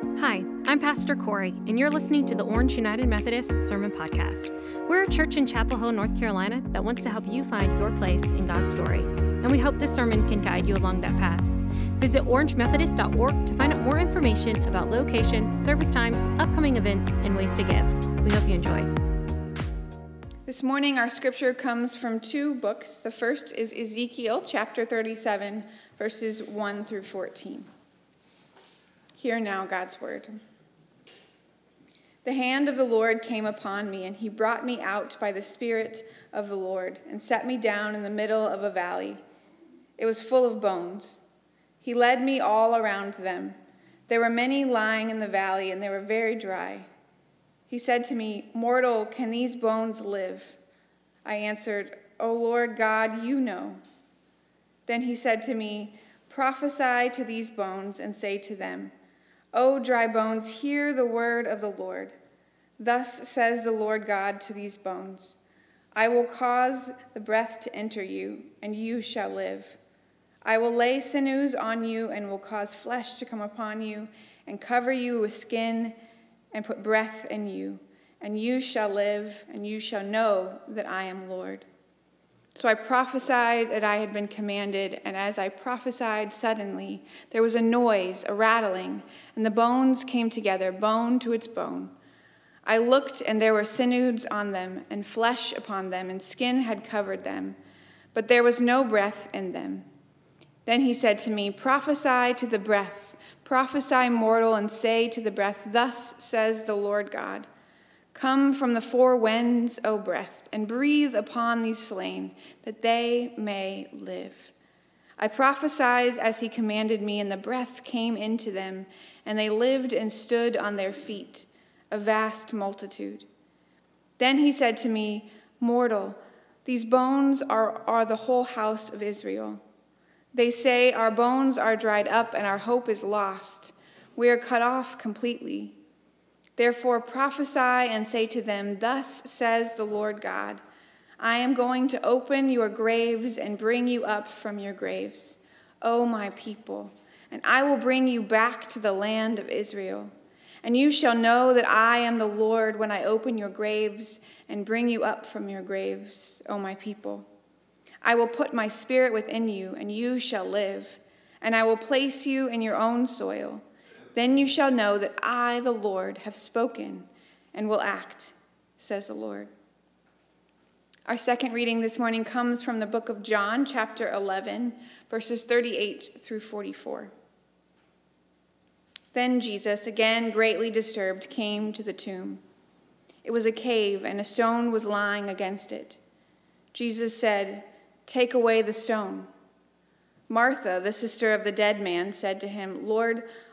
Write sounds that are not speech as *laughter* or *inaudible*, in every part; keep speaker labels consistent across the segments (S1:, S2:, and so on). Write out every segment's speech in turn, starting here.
S1: Hi, I'm Pastor Corey, and you're listening to the Orange United Methodist Sermon Podcast. We're a church in Chapel Hill, North Carolina that wants to help you find your place in God's story, and we hope this sermon can guide you along that path. Visit orangemethodist.org to find out more information about location, service times, upcoming events, and ways to give. We hope you enjoy.
S2: This morning, our scripture comes from two books. The first is Ezekiel chapter 37, verses 1 through 14. Hear now God's word. The hand of the Lord came upon me, and he brought me out by the Spirit of the Lord, and set me down in the middle of a valley. It was full of bones. He led me all around them. There were many lying in the valley, and they were very dry. He said to me, Mortal, can these bones live? I answered, O Lord God, you know. Then he said to me, Prophesy to these bones, and say to them, O dry bones, hear the word of the Lord. Thus says the Lord God to these bones I will cause the breath to enter you, and you shall live. I will lay sinews on you, and will cause flesh to come upon you, and cover you with skin, and put breath in you. And you shall live, and you shall know that I am Lord. So I prophesied that I had been commanded, and as I prophesied, suddenly there was a noise, a rattling, and the bones came together, bone to its bone. I looked, and there were sinews on them, and flesh upon them, and skin had covered them, but there was no breath in them. Then he said to me, Prophesy to the breath, prophesy, mortal, and say to the breath, Thus says the Lord God. Come from the four winds, O breath, and breathe upon these slain, that they may live. I prophesied as he commanded me, and the breath came into them, and they lived and stood on their feet, a vast multitude. Then he said to me, Mortal, these bones are, are the whole house of Israel. They say, Our bones are dried up, and our hope is lost. We are cut off completely. Therefore prophesy and say to them, Thus says the Lord God I am going to open your graves and bring you up from your graves, O my people, and I will bring you back to the land of Israel. And you shall know that I am the Lord when I open your graves and bring you up from your graves, O my people. I will put my spirit within you, and you shall live, and I will place you in your own soil then you shall know that I, the Lord, have spoken and will act, says the Lord. Our second reading this morning comes from the book of John, chapter 11, verses 38 through 44. Then Jesus, again greatly disturbed, came to the tomb. It was a cave, and a stone was lying against it. Jesus said, Take away the stone. Martha, the sister of the dead man, said to him, Lord,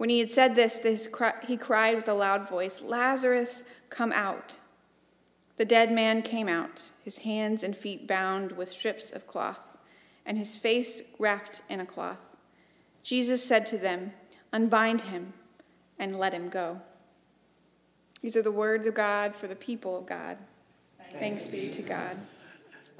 S2: When he had said this, he cried with a loud voice, Lazarus, come out. The dead man came out, his hands and feet bound with strips of cloth, and his face wrapped in a cloth. Jesus said to them, Unbind him and let him go. These are the words of God for the people of God. Thanks be to God.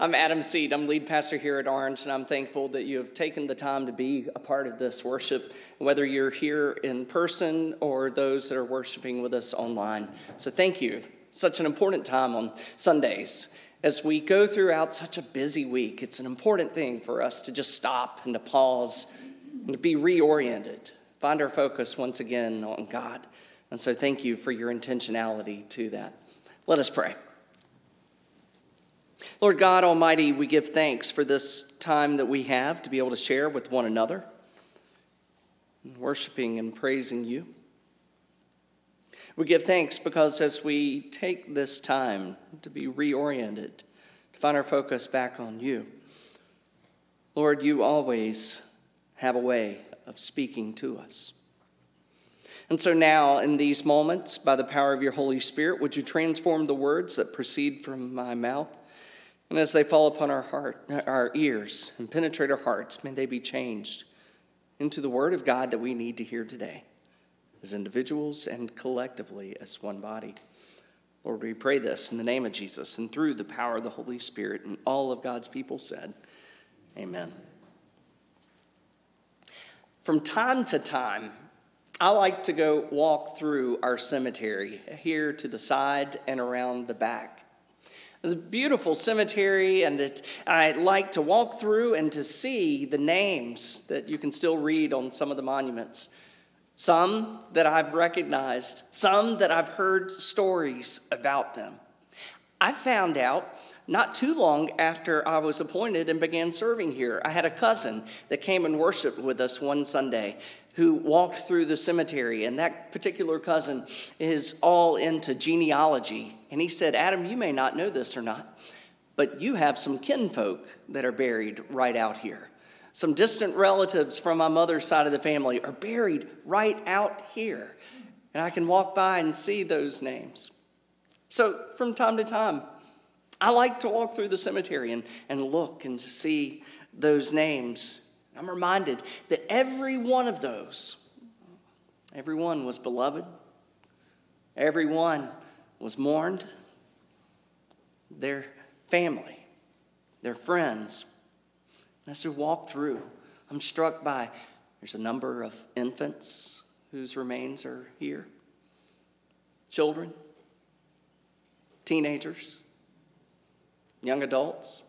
S3: I'm Adam Seed. I'm lead pastor here at Orange, and I'm thankful that you have taken the time to be a part of this worship, whether you're here in person or those that are worshiping with us online. So thank you. Such an important time on Sundays. As we go throughout such a busy week, it's an important thing for us to just stop and to pause and to be reoriented, find our focus once again on God. And so thank you for your intentionality to that. Let us pray. Lord God Almighty, we give thanks for this time that we have to be able to share with one another, worshiping and praising you. We give thanks because as we take this time to be reoriented, to find our focus back on you, Lord, you always have a way of speaking to us. And so now, in these moments, by the power of your Holy Spirit, would you transform the words that proceed from my mouth? And as they fall upon our heart, our ears, and penetrate our hearts, may they be changed into the word of God that we need to hear today, as individuals and collectively as one body. Lord, we pray this in the name of Jesus and through the power of the Holy Spirit, and all of God's people said, Amen. From time to time, I like to go walk through our cemetery here to the side and around the back. It's a beautiful cemetery, and it, I like to walk through and to see the names that you can still read on some of the monuments. Some that I've recognized, some that I've heard stories about them. I found out not too long after I was appointed and began serving here. I had a cousin that came and worshiped with us one Sunday who walked through the cemetery, and that particular cousin is all into genealogy. And he said, Adam, you may not know this or not, but you have some kinfolk that are buried right out here. Some distant relatives from my mother's side of the family are buried right out here. And I can walk by and see those names. So from time to time, I like to walk through the cemetery and, and look and see those names I'm reminded that every one of those, everyone was beloved, everyone was mourned, their family, their friends. As we walk through, I'm struck by there's a number of infants whose remains are here, children, teenagers, young adults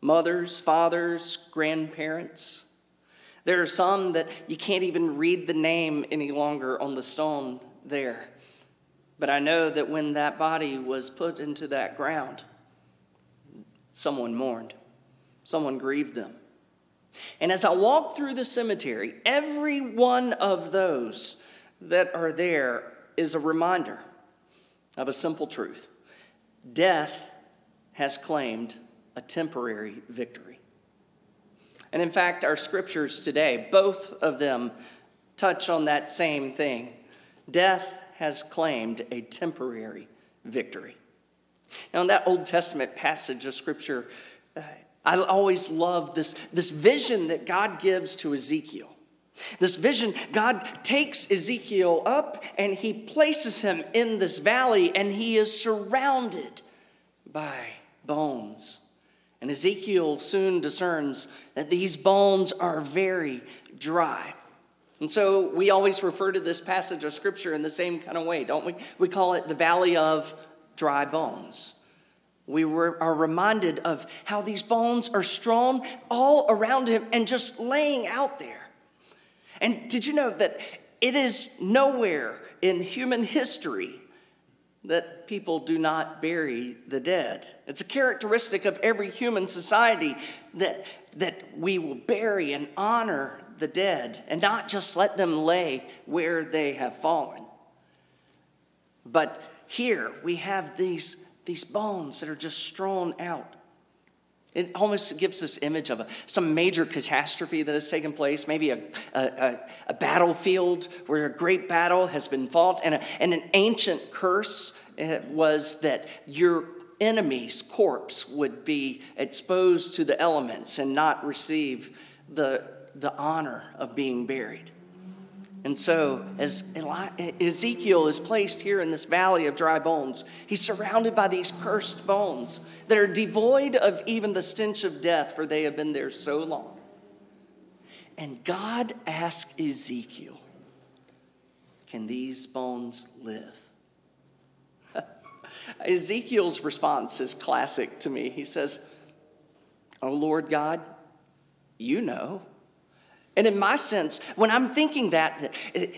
S3: mothers, fathers, grandparents. There are some that you can't even read the name any longer on the stone there. But I know that when that body was put into that ground, someone mourned, someone grieved them. And as I walk through the cemetery, every one of those that are there is a reminder of a simple truth death has claimed a temporary victory. And in fact, our scriptures today, both of them touch on that same thing. Death has claimed a temporary victory. Now, in that Old Testament passage of scripture, uh, I always love this, this vision that God gives to Ezekiel. This vision, God takes Ezekiel up and he places him in this valley, and he is surrounded by bones and Ezekiel soon discerns that these bones are very dry. And so we always refer to this passage of scripture in the same kind of way, don't we? We call it the valley of dry bones. We are reminded of how these bones are strewn all around him and just laying out there. And did you know that it is nowhere in human history that people do not bury the dead. It's a characteristic of every human society that, that we will bury and honor the dead and not just let them lay where they have fallen. But here we have these, these bones that are just strewn out. It almost gives this image of a, some major catastrophe that has taken place, maybe a, a, a, battlefield where a great battle has been fought, and, and an ancient curse eh, was that your enemy's corpse would be exposed to the elements and not receive the, the honor of being buried. And so, as Ezekiel is placed here in this valley of dry bones, he's surrounded by these cursed bones that are devoid of even the stench of death, for they have been there so long. And God asked Ezekiel, Can these bones live? *laughs* Ezekiel's response is classic to me. He says, Oh Lord God, you know. And in my sense, when I'm thinking that,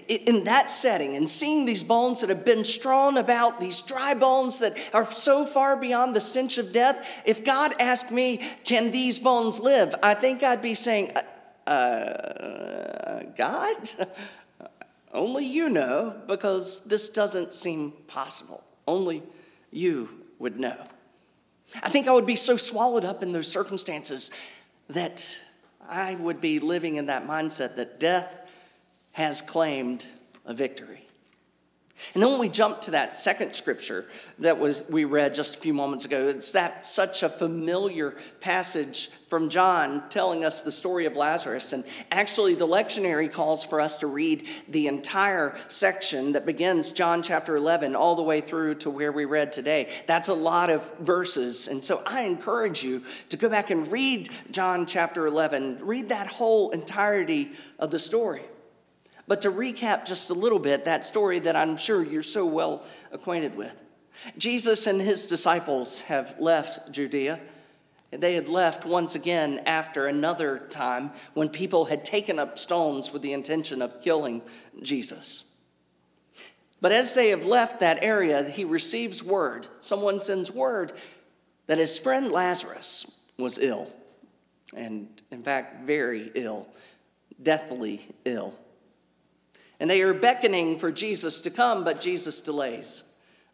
S3: in that setting, and seeing these bones that have been strewn about, these dry bones that are so far beyond the stench of death, if God asked me, Can these bones live? I think I'd be saying, uh, uh God? *laughs* Only you know, because this doesn't seem possible. Only you would know. I think I would be so swallowed up in those circumstances that I would be living in that mindset that death has claimed a victory. And then when we jump to that second scripture that was we read just a few moments ago, it's that such a familiar passage from John telling us the story of Lazarus. And actually, the lectionary calls for us to read the entire section that begins John chapter 11 all the way through to where we read today. That's a lot of verses. And so I encourage you to go back and read John chapter 11, read that whole entirety of the story. But to recap just a little bit, that story that I'm sure you're so well acquainted with. Jesus and his disciples have left Judea. They had left once again after another time when people had taken up stones with the intention of killing Jesus. But as they have left that area, he receives word, someone sends word that his friend Lazarus was ill, and in fact, very ill, deathly ill. And they are beckoning for Jesus to come, but Jesus delays.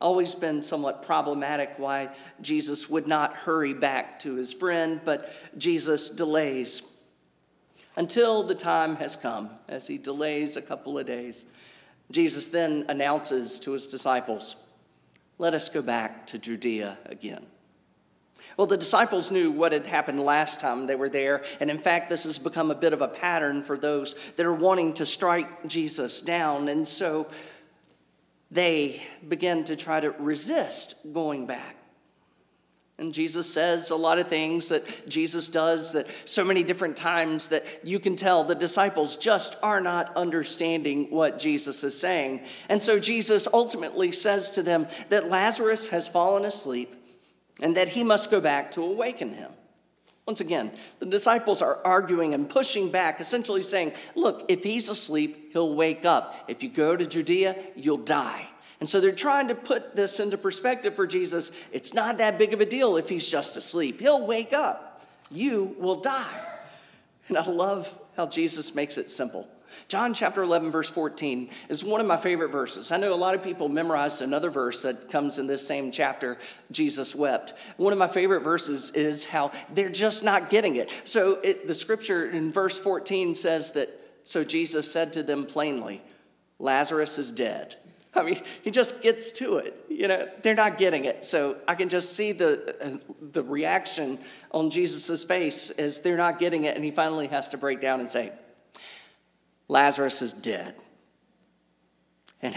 S3: Always been somewhat problematic why Jesus would not hurry back to his friend, but Jesus delays until the time has come, as he delays a couple of days. Jesus then announces to his disciples, Let us go back to Judea again. Well, the disciples knew what had happened last time they were there. And in fact, this has become a bit of a pattern for those that are wanting to strike Jesus down. And so they begin to try to resist going back. And Jesus says a lot of things that Jesus does that so many different times that you can tell the disciples just are not understanding what Jesus is saying. And so Jesus ultimately says to them that Lazarus has fallen asleep and that he must go back to awaken him. Once again, the disciples are arguing and pushing back, essentially saying, Look, if he's asleep, he'll wake up. If you go to Judea, you'll die. And so they're trying to put this into perspective for Jesus. It's not that big of a deal if he's just asleep. He'll wake up. You will die. And I love how Jesus makes it simple. John chapter 11, verse 14 is one of my favorite verses. I know a lot of people memorized another verse that comes in this same chapter, Jesus wept. One of my favorite verses is how they're just not getting it. So it, the scripture in verse 14 says that, so Jesus said to them plainly, Lazarus is dead. I mean, he just gets to it. You know, they're not getting it. So I can just see the, the reaction on Jesus' face as they're not getting it. And he finally has to break down and say, Lazarus is dead. And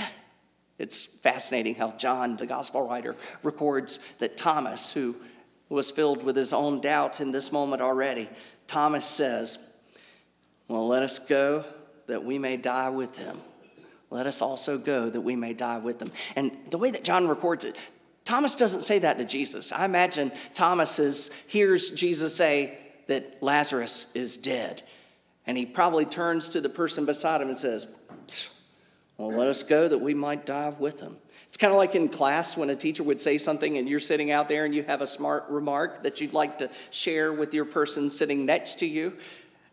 S3: it's fascinating how John, the gospel writer, records that Thomas, who was filled with his own doubt in this moment already, Thomas says, Well, let us go that we may die with him. Let us also go that we may die with them. And the way that John records it, Thomas doesn't say that to Jesus. I imagine Thomas is, hears Jesus say that Lazarus is dead. And he probably turns to the person beside him and says, Well, let us go that we might die with him. It's kind of like in class when a teacher would say something and you're sitting out there and you have a smart remark that you'd like to share with your person sitting next to you.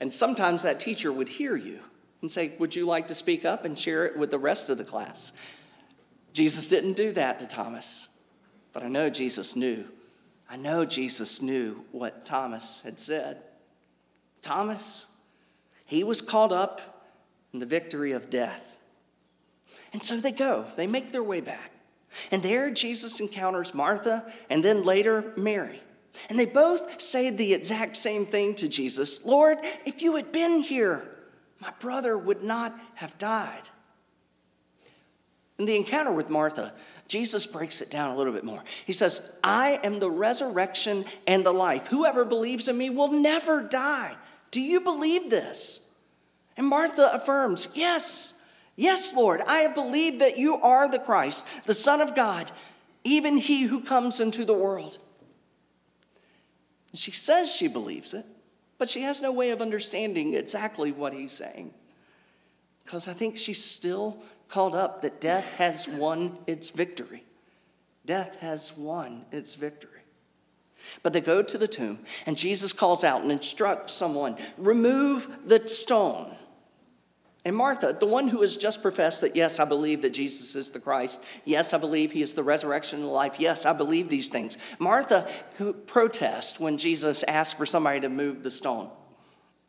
S3: And sometimes that teacher would hear you and say, Would you like to speak up and share it with the rest of the class? Jesus didn't do that to Thomas, but I know Jesus knew. I know Jesus knew what Thomas had said. Thomas, he was caught up in the victory of death. And so they go, they make their way back. And there Jesus encounters Martha and then later Mary. And they both say the exact same thing to Jesus Lord, if you had been here, my brother would not have died. In the encounter with Martha, Jesus breaks it down a little bit more. He says, I am the resurrection and the life. Whoever believes in me will never die. Do you believe this? And Martha affirms, Yes, yes, Lord, I have believed that you are the Christ, the Son of God, even he who comes into the world. She says she believes it, but she has no way of understanding exactly what he's saying. Because I think she's still called up that death has won its victory. Death has won its victory. But they go to the tomb, and Jesus calls out and instructs someone remove the stone. And Martha, the one who has just professed that, yes, I believe that Jesus is the Christ. Yes, I believe he is the resurrection and the life. Yes, I believe these things. Martha, who protests when Jesus asks for somebody to move the stone.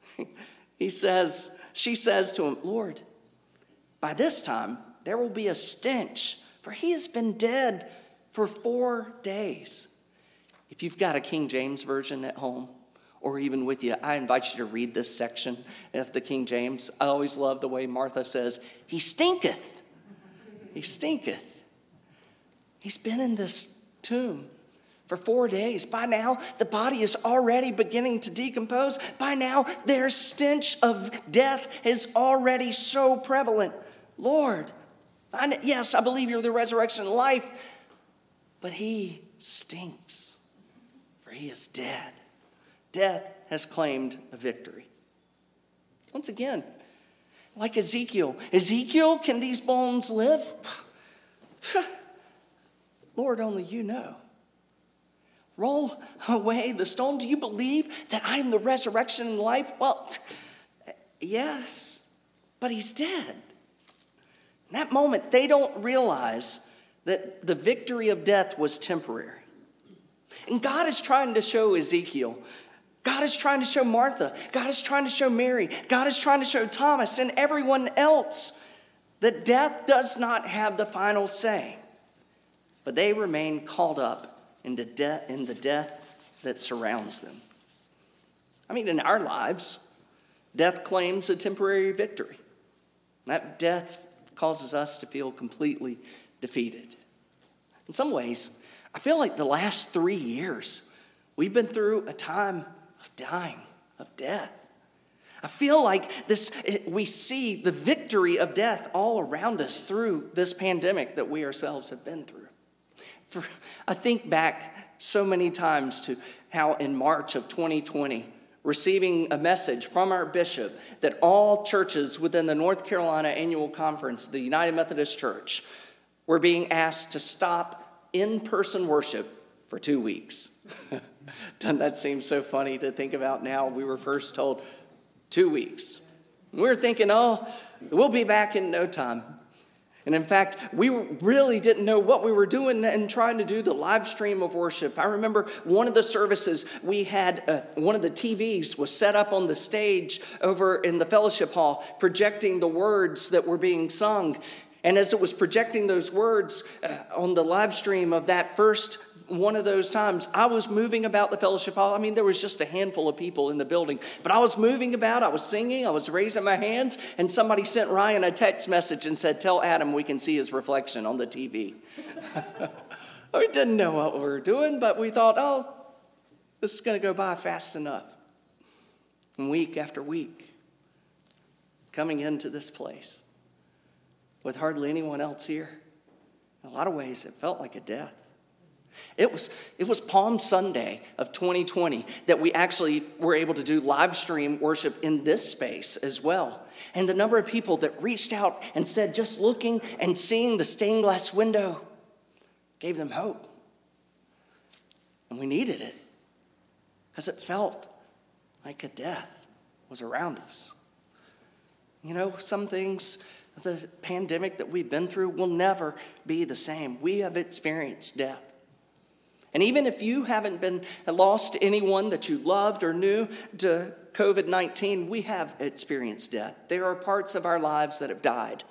S3: *laughs* he says, she says to him, Lord, by this time there will be a stench, for he has been dead for four days. If you've got a King James version at home, or even with you, I invite you to read this section of the King James. I always love the way Martha says, He stinketh. He stinketh. He's been in this tomb for four days. By now, the body is already beginning to decompose. By now, their stench of death is already so prevalent. Lord, I, yes, I believe you're the resurrection life, but he stinks, for he is dead death has claimed a victory. Once again, like Ezekiel, Ezekiel, can these bones live? *sighs* Lord, only you know. Roll away the stone. Do you believe that I am the resurrection and life? Well, *tsk* yes, but he's dead. In that moment, they don't realize that the victory of death was temporary. And God is trying to show Ezekiel God is trying to show Martha. God is trying to show Mary. God is trying to show Thomas and everyone else that death does not have the final say. But they remain called up into death in the death that surrounds them. I mean, in our lives, death claims a temporary victory. That death causes us to feel completely defeated. In some ways, I feel like the last three years, we've been through a time of dying, of death. I feel like this, we see the victory of death all around us through this pandemic that we ourselves have been through. For, I think back so many times to how in March of 2020, receiving a message from our bishop that all churches within the North Carolina Annual Conference, the United Methodist Church, were being asked to stop in person worship for two weeks. *laughs* *laughs* Doesn't that seem so funny to think about now? We were first told two weeks. We were thinking, oh, we'll be back in no time. And in fact, we really didn't know what we were doing and trying to do the live stream of worship. I remember one of the services we had, uh, one of the TVs was set up on the stage over in the fellowship hall, projecting the words that were being sung. And as it was projecting those words uh, on the live stream of that first one of those times I was moving about the fellowship hall. I mean, there was just a handful of people in the building, but I was moving about, I was singing, I was raising my hands, and somebody sent Ryan a text message and said, Tell Adam we can see his reflection on the TV. *laughs* we didn't know what we were doing, but we thought, oh, this is going to go by fast enough. And week after week, coming into this place with hardly anyone else here, in a lot of ways, it felt like a death. It was, it was Palm Sunday of 2020 that we actually were able to do live stream worship in this space as well. And the number of people that reached out and said, just looking and seeing the stained glass window gave them hope. And we needed it because it felt like a death was around us. You know, some things, the pandemic that we've been through will never be the same. We have experienced death. And even if you haven't been lost to anyone that you loved or knew to COVID 19, we have experienced death. There are parts of our lives that have died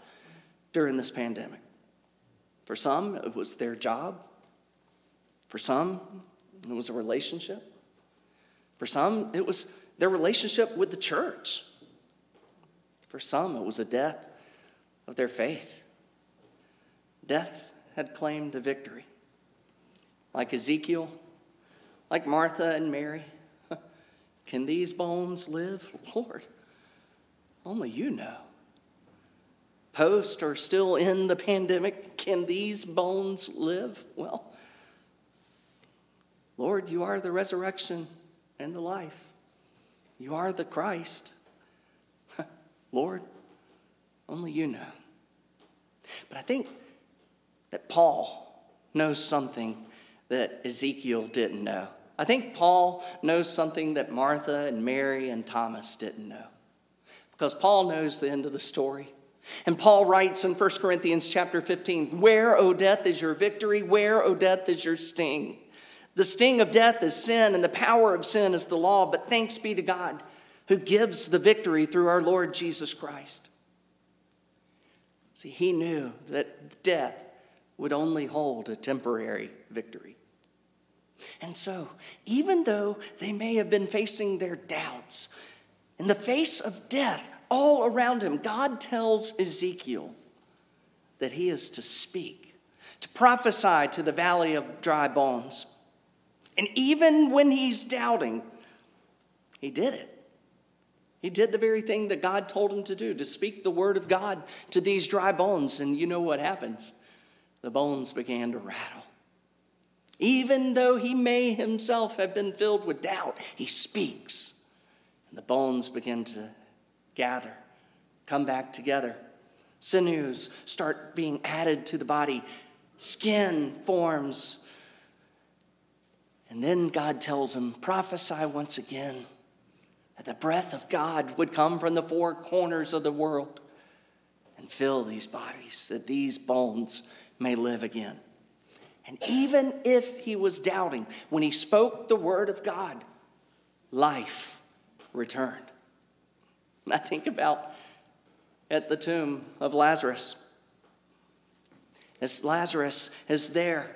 S3: during this pandemic. For some, it was their job. For some, it was a relationship. For some, it was their relationship with the church. For some, it was a death of their faith. Death had claimed a victory like Ezekiel, like Martha and Mary? *laughs* Can these bones live? *laughs* Lord, only you know. Post or still in the pandemic, can these bones live? Well, Lord, you are the resurrection and the life. You are the Christ. *laughs* Lord, only you know. But I think that Paul knows something that Ezekiel didn't know. I think Paul knows something that Martha and Mary and Thomas didn't know. Because Paul knows the end of the story. And Paul writes in 1 Corinthians chapter 15, Where, O death, is your victory? Where, O death, is your sting? The sting of death is sin, and the power of sin is the law. But thanks be to God who gives the victory through our Lord Jesus Christ. See, he knew that death would only hold a temporary victory. And so, even though they may have been facing their doubts, in the face of death all around him, God tells Ezekiel that he is to speak, to prophesy to the valley of dry bones. And even when he's doubting, he did it. He did the very thing that God told him to do, to speak the word of God to these dry bones. And you know what happens? The bones began to rattle. Even though he may himself have been filled with doubt, he speaks. And the bones begin to gather, come back together. Sinews start being added to the body, skin forms. And then God tells him, prophesy once again that the breath of God would come from the four corners of the world and fill these bodies, that these bones may live again. And even if he was doubting, when he spoke the word of God, life returned. And I think about at the tomb of Lazarus. As Lazarus is there,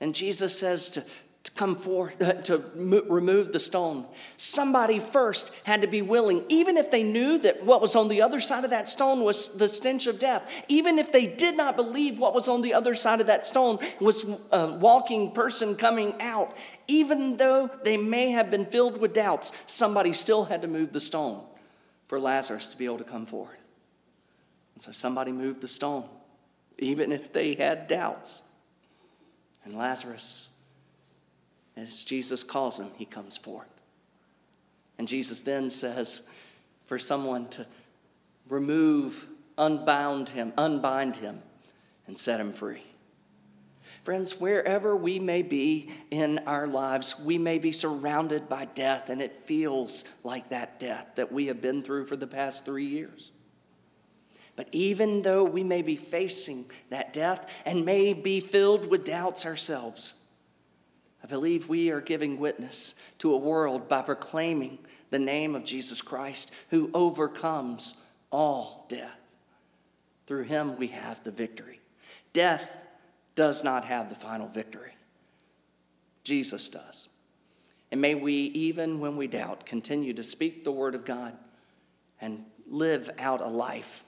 S3: and Jesus says to, come forth, *laughs* to remove the stone. Somebody first had to be willing, even if they knew that what was on the other side of that stone was the stench of death, even if they did not believe what was on the other side of that stone was a walking person coming out, even though they may have been filled with doubts, somebody still had to move the stone for Lazarus to be able to come forth. And so somebody moved the stone, even if they had doubts. And Lazarus as Jesus calls him, he comes forth. And Jesus then says for someone to remove, unbound him, unbind him, and set him free. Friends, wherever we may be in our lives, we may be surrounded by death, and it feels like that death that we have been through for the past three years. But even though we may be facing that death and may be filled with doubts ourselves, I believe we are giving witness to a world by proclaiming the name of Jesus Christ who overcomes all death. Through him we have the victory. Death does not have the final victory, Jesus does. And may we, even when we doubt, continue to speak the word of God and live out a life,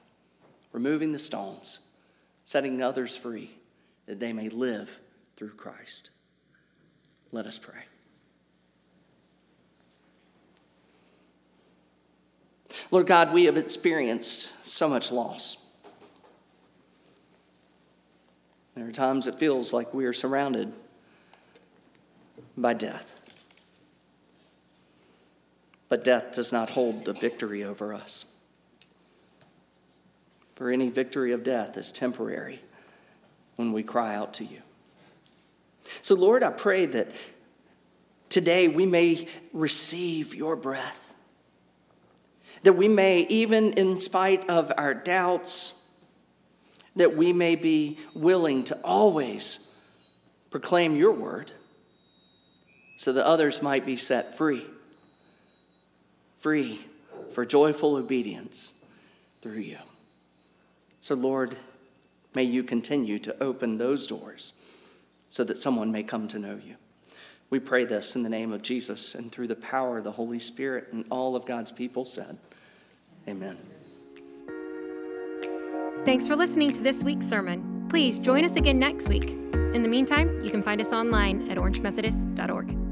S3: removing the stones, setting others free, that they may live through Christ. Let us pray. Lord God, we have experienced so much loss. There are times it feels like we are surrounded by death. But death does not hold the victory over us. For any victory of death is temporary when we cry out to you. So, Lord, I pray that today we may receive your breath. That we may, even in spite of our doubts, that we may be willing to always proclaim your word so that others might be set free. Free for joyful obedience through you. So, Lord, may you continue to open those doors so that someone may come to know you. We pray this in the name of Jesus and through the power of the Holy Spirit, and all of God's people said, Amen.
S1: Thanks for listening to this week's sermon. Please join us again next week. In the meantime, you can find us online at orangemethodist.org.